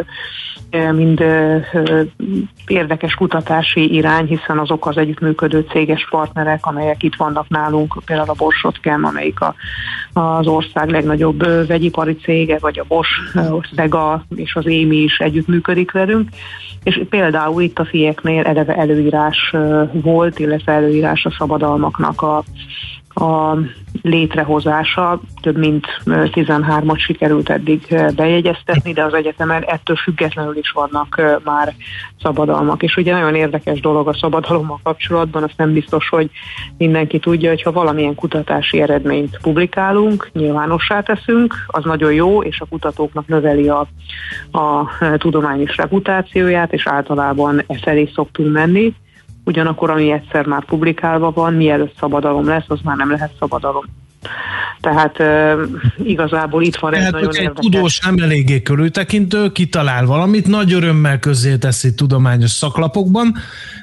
mint érdekes kutatási irány, hiszen azok az együttműködő céges partnerek, amelyek itt vannak nálunk, például a Borsotkem, amelyik a, az ország legnagyobb vegyipari cége, vagy a Bosch, a Sega és az Émi is együttműködik velünk, és például itt a fieknél eleve előírás volt, illetve előírás a szabadalmaknak a a létrehozása, több mint 13-at sikerült eddig bejegyeztetni, de az egyetemen ettől függetlenül is vannak már szabadalmak. És ugye nagyon érdekes dolog a szabadalommal kapcsolatban, azt nem biztos, hogy mindenki tudja, hogy ha valamilyen kutatási eredményt publikálunk, nyilvánossá teszünk, az nagyon jó, és a kutatóknak növeli a, a tudományos reputációját, és általában e felé szoktunk menni ugyanakkor ami egyszer már publikálva van, mielőtt szabadalom lesz, az már nem lehet szabadalom. Tehát e, igazából itt van Tehát, egy nagyon egy érdekes. tudós nem eléggé körültekintő, kitalál valamit, nagy örömmel közé teszi tudományos szaklapokban,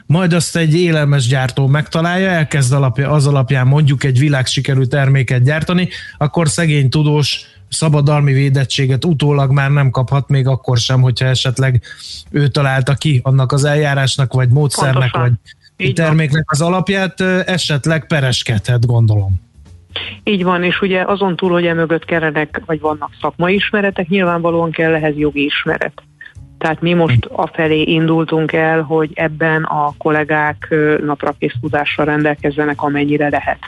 majd azt egy élelmesgyártó megtalálja, elkezd alapja, az alapján mondjuk egy világsikerű terméket gyártani, akkor szegény tudós szabadalmi védettséget utólag már nem kaphat, még akkor sem, hogyha esetleg ő találta ki annak az eljárásnak, vagy módszernek, Pontosan. vagy terméknek az alapját, esetleg pereskedhet, gondolom. Így van, és ugye azon túl, hogy emögött kerenek, vagy vannak szakmai ismeretek, nyilvánvalóan kell ehhez jogi ismeret. Tehát mi most afelé indultunk el, hogy ebben a kollégák naprakész tudással rendelkezzenek, amennyire lehet,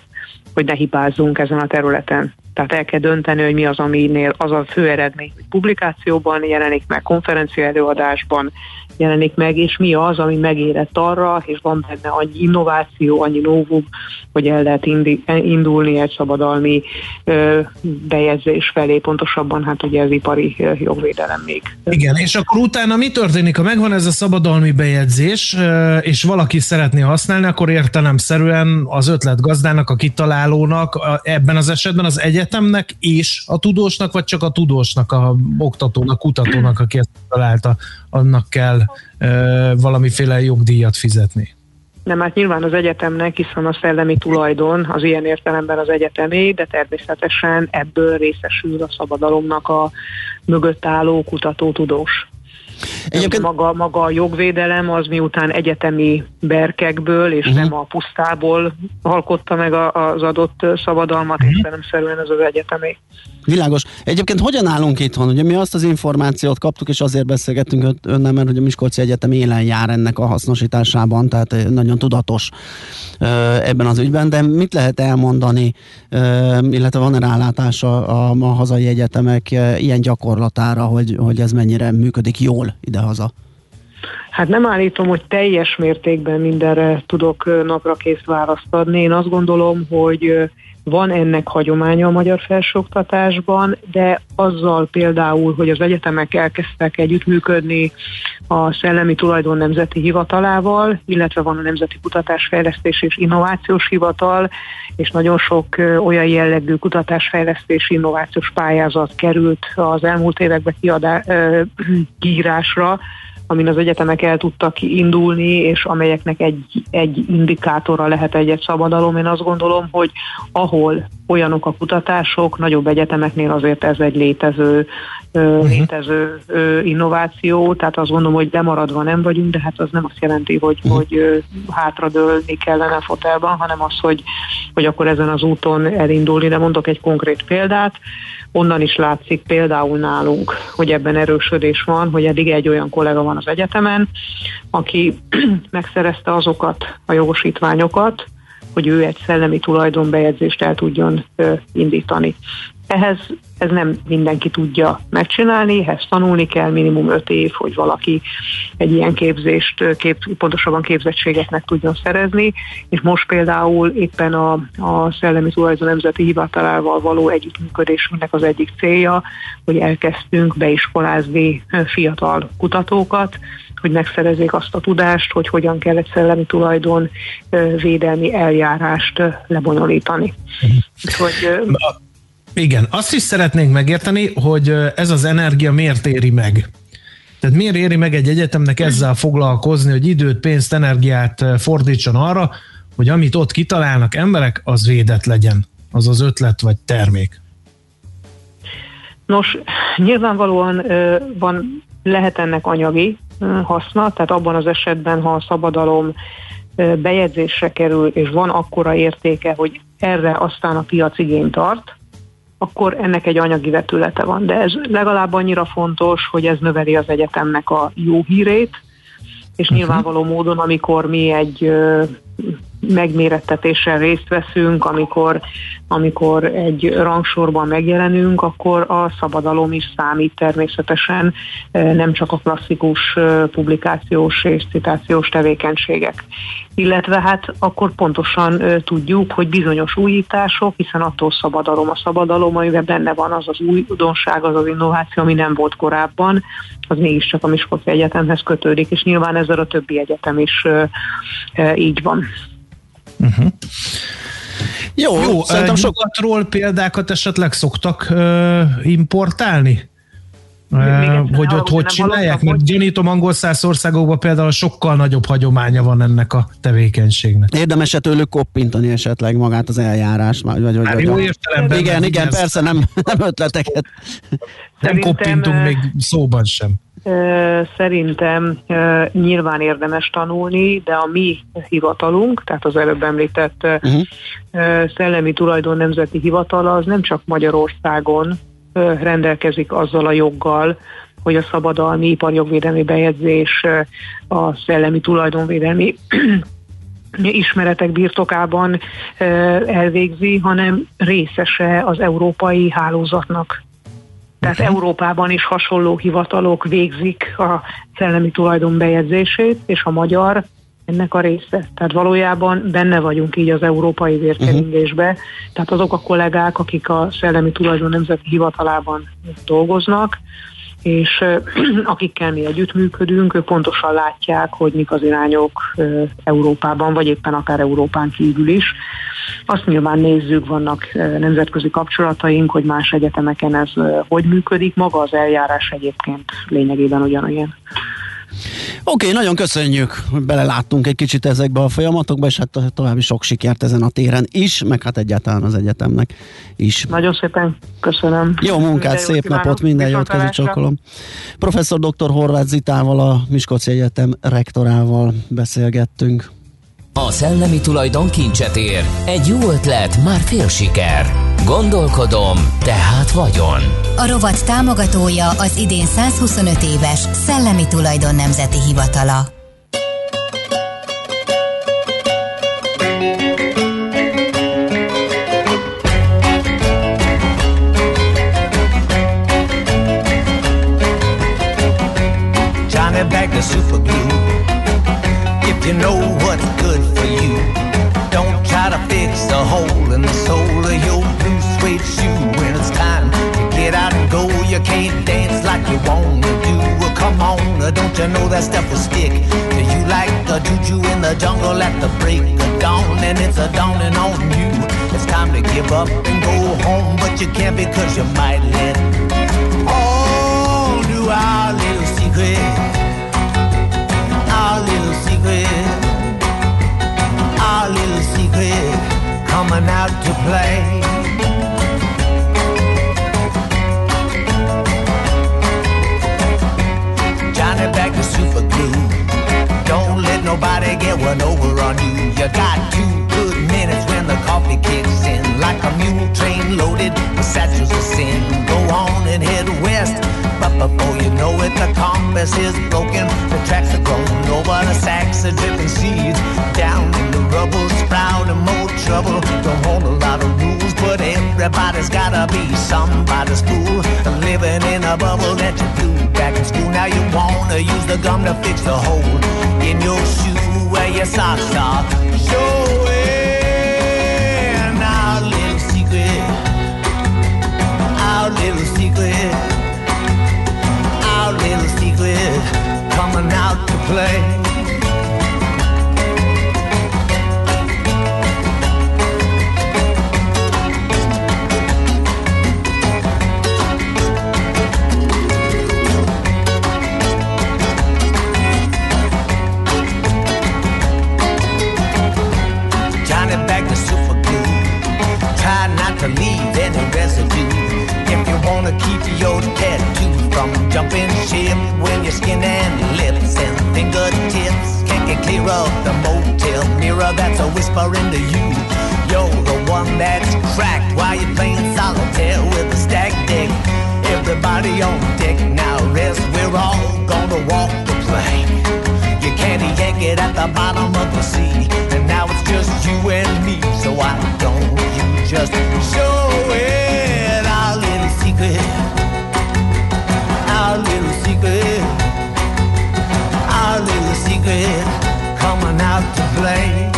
hogy ne hibázzunk ezen a területen. Tehát el kell dönteni, hogy mi az, aminél az a fő eredmény, hogy publikációban jelenik meg, konferencia előadásban jelenik meg, és mi az, ami megérett arra, és van benne annyi innováció, annyi novum, hogy el lehet indi, indulni egy szabadalmi ö, bejegyzés felé, pontosabban hát ugye az ipari jogvédelem még. Igen, és akkor utána mi történik? Ha megvan ez a szabadalmi bejegyzés, és valaki szeretné használni, akkor értelemszerűen az ötletgazdának, a kitalálónak, ebben az esetben az egyetemnek és a tudósnak, vagy csak a tudósnak, a oktatónak, kutatónak, aki ezt találta, annak kell ö, valamiféle jogdíjat fizetni. Nem, hát nyilván az egyetemnek, hiszen a szellemi tulajdon az ilyen értelemben az egyetemé, de természetesen ebből részesül a szabadalomnak a mögött álló kutató tudós. Egyébként maga, maga a jogvédelem az miután egyetemi berkekből és uh-huh. nem a pusztából alkotta meg a, az adott szabadalmat, uh-huh. értelemszerűen ez az egyetemé. Világos. Egyébként hogyan állunk itthon? Ugye mi azt az információt kaptuk, és azért beszélgettünk ön- önnel, mert ugye a Miskolci Egyetem élen jár ennek a hasznosításában, tehát eh, nagyon tudatos ebben az ügyben, de mit lehet elmondani, illetve van-e rálátása a, a hazai egyetemek ilyen gyakorlatára, hogy, hogy ez mennyire működik jól idehaza? Hát nem állítom, hogy teljes mértékben mindenre tudok napra kész választ adni. Én azt gondolom, hogy van ennek hagyománya a magyar felsőoktatásban, de azzal például, hogy az egyetemek elkezdtek együttműködni a Szellemi Tulajdon Nemzeti Hivatalával, illetve van a Nemzeti Kutatásfejlesztés és Innovációs Hivatal, és nagyon sok olyan jellegű kutatásfejlesztési innovációs pályázat került az elmúlt években kiadá, kiírásra, amin az egyetemek el tudtak indulni, és amelyeknek egy, egy indikátora lehet egy-egy szabadalom. Én azt gondolom, hogy ahol olyanok a kutatások, nagyobb egyetemeknél azért ez egy létező, uh-huh. létező innováció, tehát azt gondolom, hogy lemaradva nem vagyunk, de hát az nem azt jelenti, hogy, uh-huh. hogy hátradőlni kellene a fotelban, hanem az, hogy, hogy akkor ezen az úton elindulni. De mondok egy konkrét példát, onnan is látszik például nálunk, hogy ebben erősödés van, hogy eddig egy olyan kollega van az egyetemen, aki megszerezte azokat a jogosítványokat, hogy ő egy szellemi tulajdonbejegyzést el tudjon indítani. Ehhez ez nem mindenki tudja megcsinálni, ehhez tanulni kell minimum öt év, hogy valaki egy ilyen képzést, kép, pontosabban képzettséget meg tudjon szerezni, és most például éppen a, a Szellemi Tulajdon Nemzeti Hivatalával való együttműködésünknek az egyik célja, hogy elkezdtünk beiskolázni fiatal kutatókat, hogy megszerezzék azt a tudást, hogy hogyan kell egy szellemi tulajdon védelmi eljárást lebonyolítani. Úgyhogy ö, Igen, azt is szeretnénk megérteni, hogy ez az energia miért éri meg. Tehát miért éri meg egy egyetemnek ezzel foglalkozni, hogy időt, pénzt, energiát fordítson arra, hogy amit ott kitalálnak emberek, az védett legyen, az az ötlet vagy termék. Nos, nyilvánvalóan van, lehet ennek anyagi haszna, tehát abban az esetben, ha a szabadalom bejegyzésre kerül, és van akkora értéke, hogy erre aztán a piac igényt tart, akkor ennek egy anyagi vetülete van. De ez legalább annyira fontos, hogy ez növeli az egyetemnek a jó hírét, és uh-huh. nyilvánvaló módon, amikor mi egy ö, megmérettetéssel részt veszünk, amikor, amikor egy rangsorban megjelenünk, akkor a szabadalom is számít természetesen, ö, nem csak a klasszikus ö, publikációs és citációs tevékenységek. Illetve hát akkor pontosan ö, tudjuk, hogy bizonyos újítások, hiszen attól szabadalom a szabadalom, amiben benne van az az új udonság, az az innováció, ami nem volt korábban, az mégiscsak a Miskolci Egyetemhez kötődik, és nyilván ezzel a többi egyetem is így van. Uh-huh. Jó, Jó szerintem sokatról példákat esetleg szoktak uh, importálni? Még hogy ott hogy csinálják? Mert gyanítom angol száz országokban például sokkal nagyobb hagyománya van ennek a tevékenységnek. Érdemes-e tőlük koppintani esetleg magát az eljárás? Vagy, vagy, hát, jó értelemben. Igen, igen, ez... persze nem, nem ötleteket. Nem koppintunk még szóban sem. Szerintem nyilván érdemes tanulni, de a mi hivatalunk, tehát az előbb említett uh-huh. Szellemi Tulajdon Nemzeti Hivatala az nem csak Magyarországon rendelkezik azzal a joggal, hogy a szabadalmi iparjogvédelmi bejegyzés a szellemi tulajdonvédelmi ismeretek birtokában elvégzi, hanem részese az európai hálózatnak. Tehát uh-huh. Európában is hasonló hivatalok végzik a szellemi tulajdon bejegyzését, és a magyar ennek a része. Tehát valójában benne vagyunk így az európai vérkeringésbe. Uh-huh. Tehát azok a kollégák, akik a Szellemi Tulajdon Nemzeti Hivatalában dolgoznak, és akikkel mi együttműködünk, ők pontosan látják, hogy mik az irányok Európában, vagy éppen akár Európán kívül is. Azt nyilván nézzük, vannak nemzetközi kapcsolataink, hogy más egyetemeken ez hogy működik, maga az eljárás egyébként lényegében ugyanolyan. Oké, okay, nagyon köszönjük, hogy beleláttunk egy kicsit ezekbe a folyamatokba, és hát további sok sikert ezen a téren is, meg hát egyáltalán az egyetemnek is. Nagyon szépen köszönöm. Jó munkát, minden szép kívánok. napot, minden jót, kezi csokolom. Professzor dr. Horváth Zitával, a Miskolci Egyetem rektorával beszélgettünk. A szellemi tulajdon kincset ér. Egy jó ötlet, már fél siker. Gondolkodom, tehát vagyon. A rovat támogatója az idén 125 éves Szellemi Tulajdon Nemzeti Hivatala. Johnny the super glue. If you know what's good for you, don't try to fix the hole in the suede shoe. When it's time to get out and go, you can't dance like you want to do. Well, come on, uh, don't you know that stuff will stick to you like a juju in the jungle at the break of dawn, and it's a dawning on you. It's time to give up and go home, but you can't because you might let all do our little secret, our little secret, our little secret coming out to play. Nobody get one over on you. You got two good minutes when the coffee kicks in. Like a mule train loaded with satchels of sin. Go on and head west. But before you know it, the compass is broken. The tracks are grown over the sacks of dripping seeds. Down in the rubble, sprouting more trouble. Don't hold a lot of rules, but everybody's gotta be somebody's fool. Living in a bubble that you blew back in school. Now you wanna use the gum to fix the hole in your shoe where your socks are. Showing our little secret, our little secret, our little secret coming out to play. Wanna keep your tattoo from jumping ship when your skin and lips and fingertips can't get clear of the motel mirror that's a whisper into you. You're the one that's cracked while you're playing solitaire with a stack deck. Everybody on deck now rest. We're all gonna walk the plank. You can't yank it at the bottom of the sea. And now it's just you and me. So why don't you just show it secret? Our little secret. Our little secret coming out to play.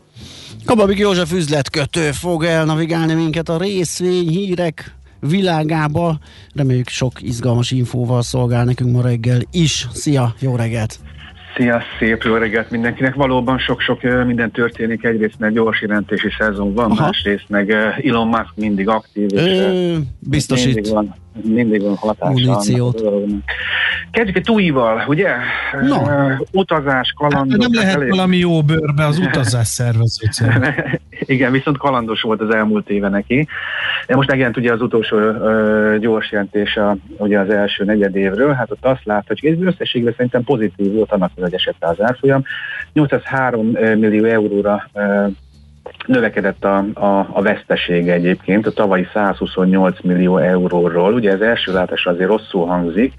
Kababik József üzletkötő fog elnavigálni minket a részvény hírek világába. Reméljük sok izgalmas infóval szolgál nekünk ma reggel is. Szia, jó reggelt! Szia, szép jó reggelt mindenkinek. Valóban sok-sok minden történik. Egyrészt mert gyors jelentési szezon van, Aha. másrészt meg Elon Musk mindig aktív. És Ö, biztosít. Mindig van, mindig van hatása. Muníciót. Kezdjük egy túival, ugye? No. Uh, utazás, kalandok. Hát nem lehet elég- valami jó bőrbe az utazás szervezőcél. Igen, viszont kalandos volt az elmúlt éve neki. De most megjelent ugye az utolsó ö, gyors jelentés a, ugye az első negyed évről, hát ott azt láthatjuk, ez összességben szerintem pozitív volt annak, hogy esett az árfolyam. 803 millió euróra ö, növekedett a, a, a vesztesége egyébként, a tavalyi 128 millió euróról. Ugye ez első látásra azért rosszul hangzik.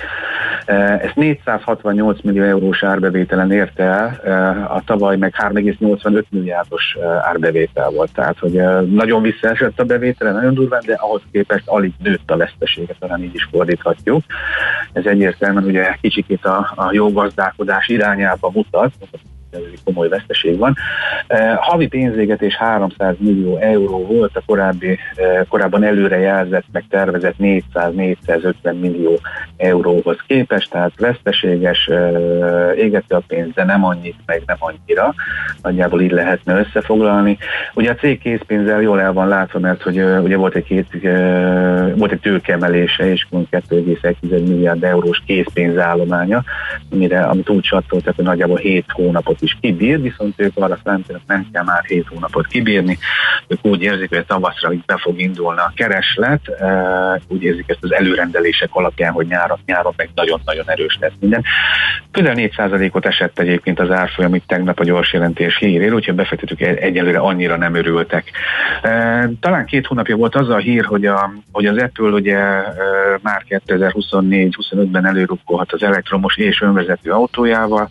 Eh, Ezt 468 millió eurós árbevételen érte el, eh, a tavaly meg 3,85 milliárdos eh, árbevétel volt. Tehát, hogy nagyon visszaesett a bevétele, nagyon durván, de ahhoz képest alig nőtt a vesztesége, talán így is fordíthatjuk. Ez egyértelműen ugye kicsikét a, a jó gazdálkodás irányába mutat, komoly veszteség van. Eh, Havi pénzégetés 300 millió euró volt a korábbi, eh, korábban előrejelzett, meg tervezett 400-450 millió euróhoz képest, tehát veszteséges, eh, égette a pénz, de nem annyit, meg nem annyira. Nagyjából így lehetne összefoglalni. Ugye a cég készpénzzel jól el van látva, mert hogy ugye volt egy, két, volt egy tőkemelése, és 2,1 milliárd eurós készpénzállománya, amire, amit úgy sattoltak, hogy nagyjából 7 hónapot is kibír, viszont ők arra számítanak, nem kell már 7 hónapot kibírni. Ők úgy érzik, hogy a tavaszra így be fog indulni a kereslet, eh, úgy érzik ezt az előrendelések alapján, hogy nyáron, nyáron meg nagyon-nagyon erős lesz minden. Közel 4%-ot esett egyébként az árfolyam itt tegnap a gyors jelentés híréről, úgyhogy befektetők egyelőre annyira nem örültek. Eh, Talán két hónapja volt az a hír, hogy, a, hogy az Apple ugye eh, már 2024-25-ben előrukkolhat az elektromos és önvezető autójával.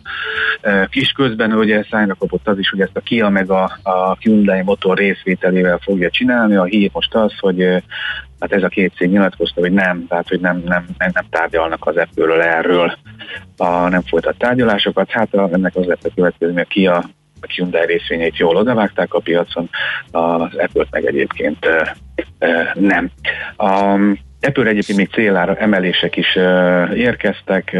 Kis közben ugye szájra kapott az is, hogy ezt a Kia meg a, a Hyundai motor részvételével fogja csinálni. A hír most az, hogy hát ez a két cég nyilatkozta, hogy nem, tehát hogy nem, nem, nem, nem tárgyalnak az Apple-ről erről, a, nem folytat tárgyalásokat. Hát a, ennek az lett a következő, hogy a Kia a Hyundai részvényeit jól odavágták a piacon, az Apple-t meg egyébként nem. A, Apple egyébként még célára emelések is érkeztek,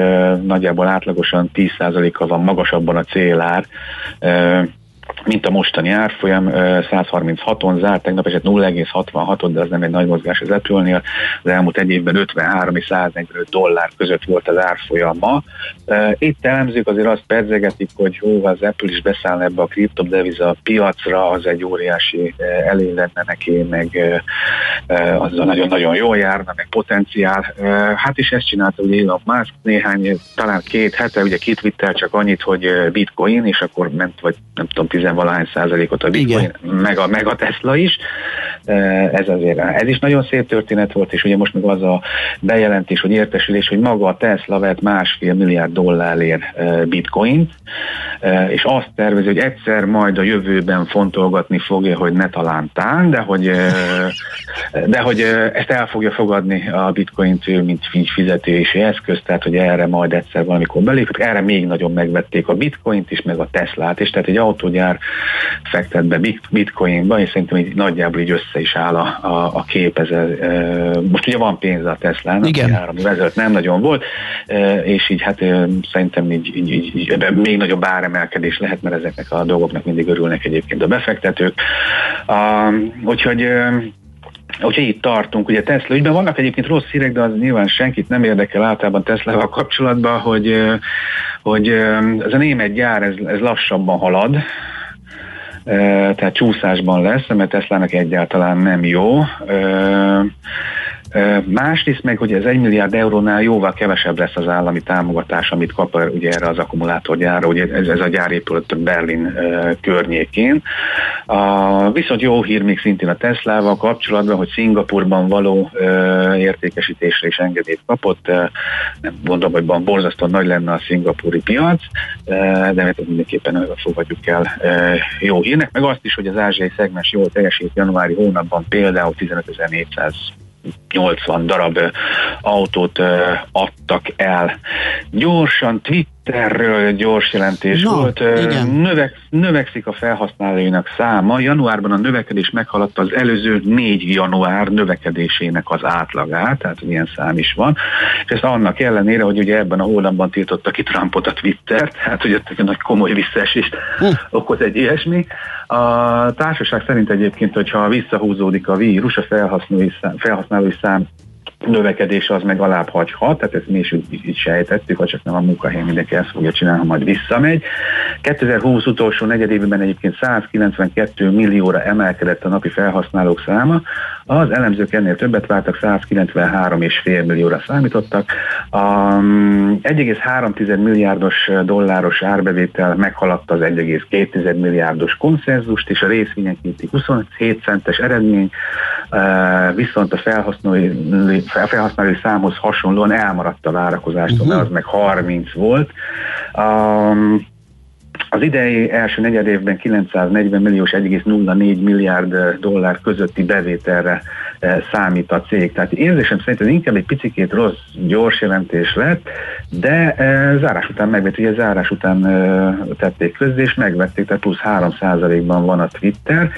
nagyjából átlagosan 10%-kal van magasabban a célár, mint a mostani árfolyam, uh, 136-on zárt, tegnap esett 0,66-on, de az nem egy nagy mozgás az Apple-nél. Az elmúlt egy évben 53 és 145 dollár között volt az árfolyama. Itt elemzők azért azt pedzegetik, hogy hó, az Apple is beszállna ebbe a kriptodeviza piacra, az egy óriási uh, elé lenne neki, meg azzal nagyon-nagyon jól járna, meg potenciál. Hát is ezt csinálta ugye Elon Musk néhány, talán két hete, ugye kitvittelt csak annyit, hogy bitcoin, és akkor ment, vagy nem tudom, tizenvalahány százalékot a bitcoin, meg a, meg a Tesla is. Ez azért, ez is nagyon szép történet volt, és ugye most meg az a bejelentés, hogy értesülés, hogy maga a Tesla vett másfél milliárd dollárért bitcoint, uh, és azt tervezi, hogy egyszer majd a jövőben fontolgatni fogja, hogy ne talántán, de hogy, uh, de hogy uh, ezt el fogja fogadni a bitcoint ő, mint fi- fizetési eszköz, tehát hogy erre majd egyszer valamikor belépik. Erre még nagyon megvették a bitcoint is, meg a Teslát is, tehát egy autógyár fektet be bit- bitcoinba, és szerintem így nagyjából így össze is áll a, a, a kép. Uh, Most ugye van pénze a Teslának, Igen. három vezet nem nagyon volt, és így hát szerintem így, így, így, így még nagyobb áremelkedés lehet, mert ezeknek a dolgoknak mindig örülnek egyébként a befektetők. Uh, úgyhogy Úgyhogy itt tartunk, ugye Tesla ügyben vannak egyébként rossz hírek, de az nyilván senkit nem érdekel általában Teslával kapcsolatban, hogy, hogy ez a német gyár, ez, ez lassabban halad, tehát csúszásban lesz, mert Teslának egyáltalán nem jó. Másrészt meg, hogy ez 1 milliárd eurónál jóval kevesebb lesz az állami támogatás, amit kap ugye erre az akkumulátorgyára, ugye ez, ez a gyár épült Berlin környékén. A, viszont jó hír még szintén a Teslával kapcsolatban, hogy Szingapurban való értékesítésre is engedélyt kapott. Nem mondom, hogy borzasztóan nagy lenne a szingapúri piac, de hát mindenképpen fogadjuk el jó hírnek, meg azt is, hogy az ázsiai szegmens jól teljesít januári hónapban például 15.400 80 darab autót adtak el. Gyorsan Twitterről gyors jelentés no, volt. Növek, növekszik a felhasználóinak száma. Januárban a növekedés meghaladta az előző négy január növekedésének az átlagát, tehát ilyen szám is van. És ez annak ellenére, hogy ugye ebben a hónapban tiltotta ki Trumpot a Twitter, tehát hogy egy nagy komoly visszaesést hm. okoz egy ilyesmi. A társaság szerint egyébként, hogyha visszahúzódik a vírus, a felhasználói szám, felhasználói szám növekedése az meg alább hagyhat, tehát ezt mi is így, így sejtettük, hogy csak nem a munkahely mindenki ezt fogja csinálni, ha majd visszamegy. 2020 utolsó negyedévben egyébként 192 millióra emelkedett a napi felhasználók száma, az elemzők ennél többet vártak, 193,5 millióra számítottak. A 1,3 milliárdos dolláros árbevétel meghaladta az 1,2 milliárdos konszenzust, és a részvényenkénti 27 centes eredmény, viszont a felhasználói, felhasználói számhoz hasonlóan elmaradt a várakozástól, uh-huh. mert az meg 30 volt. Um, az idei első negyed évben 940 milliós 1,04 milliárd dollár közötti bevételre E, számít a cég. Tehát érzésem szerint ez inkább egy picikét rossz, gyors jelentés lett, de e, zárás után megvett, ugye zárás után tették közzé, és megvették, tehát plusz 3%-ban van a Twitter,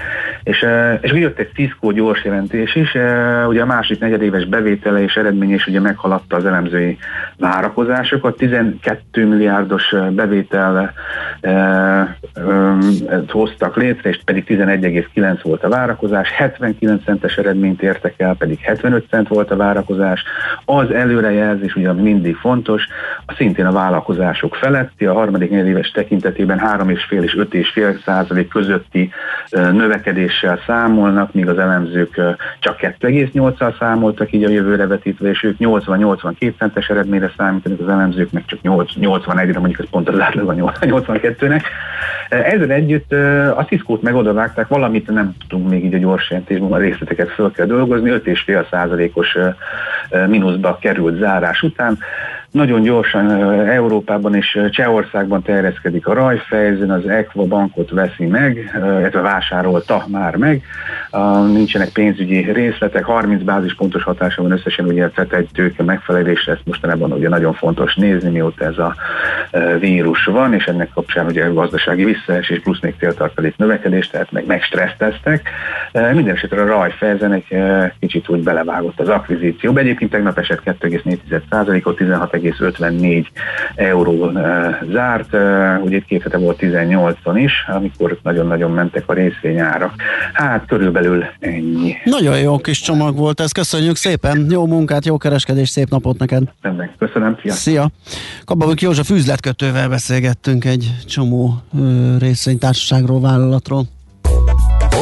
és, és jött egy Cisco gyors jelentés is, ugye a másik negyedéves bevétele és eredmény is ugye meghaladta az elemzői várakozásokat, 12 milliárdos bevétel hoztak létre, és pedig 11,9 volt a várakozás, 79 centes eredményt ér értek el, pedig 75 cent volt a várakozás. Az előrejelzés, ugye mindig fontos, a szintén a vállalkozások feletti, a harmadik éves tekintetében 3,5 és 5,5 százalék közötti növekedéssel számolnak, míg az elemzők csak 2,8-al számoltak így a jövőre vetítve, és ők 80-82 centes eredményre számítanak, az elemzők meg csak 81-re, mondjuk ez pont az átlag a 82-nek. Ezzel együtt a Cisco-t meg valamit nem tudunk még így a gyors jelentésben, a részleteket föl kell dolgozni, 5,5 százalékos mínuszba került zárás után. Nagyon gyorsan Európában és Csehországban terjeszkedik a Rajfejzen, az Equa bankot veszi meg, illetve vásárolta már meg. Nincsenek pénzügyi részletek, 30 bázispontos hatása van összesen, ugye egy tőke megfelelésre, ezt mostanában ugye nagyon fontos nézni, mióta ez a vírus van, és ennek kapcsán ugye gazdasági visszaesés plusz még céltartalék növekedés, tehát meg, meg stresszteztek. Minden esetre a Rajfejzen egy kicsit úgy belevágott az akvizícióba. Egyébként tegnap esett 2,4%-ot, 16 1,54 euró zárt, ugye két hete volt 18-on is, amikor nagyon-nagyon mentek a részvényárak. Hát körülbelül ennyi. Nagyon jó kis csomag volt ez, köszönjük szépen, jó munkát, jó kereskedés, szép napot neked. Köszönöm, szia. Szia. Kababik József üzletkötővel beszélgettünk egy csomó részvénytársaságról, vállalatról.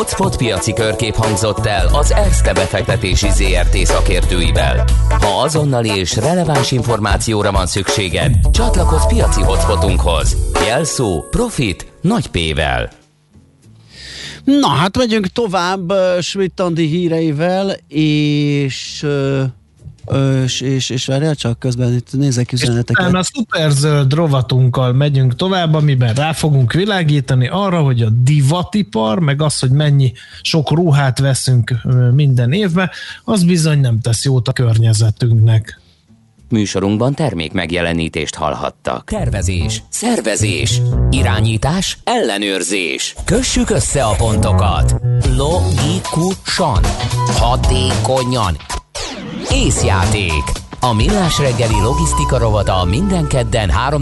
Hotspot piaci körkép hangzott el az ESZTE befektetési ZRT szakértőivel. Ha azonnali és releváns információra van szükséged, csatlakozz piaci hotspotunkhoz. Jelszó Profit nagy P-vel. Na hát megyünk tovább uh, Schmidt-Andi híreivel, és uh, és, és, és várjál csak közben itt nézek üzeneteket. És a szuperzöld rovatunkkal megyünk tovább, amiben rá fogunk világítani arra, hogy a divatipar, meg az, hogy mennyi sok ruhát veszünk minden évben, az bizony nem tesz jót a környezetünknek. Műsorunkban termék megjelenítést hallhattak. Tervezés, szervezés, irányítás, ellenőrzés. Kössük össze a pontokat. Logikusan, hatékonyan Észjáték. A millás reggeli logisztika rovata minden kedden 3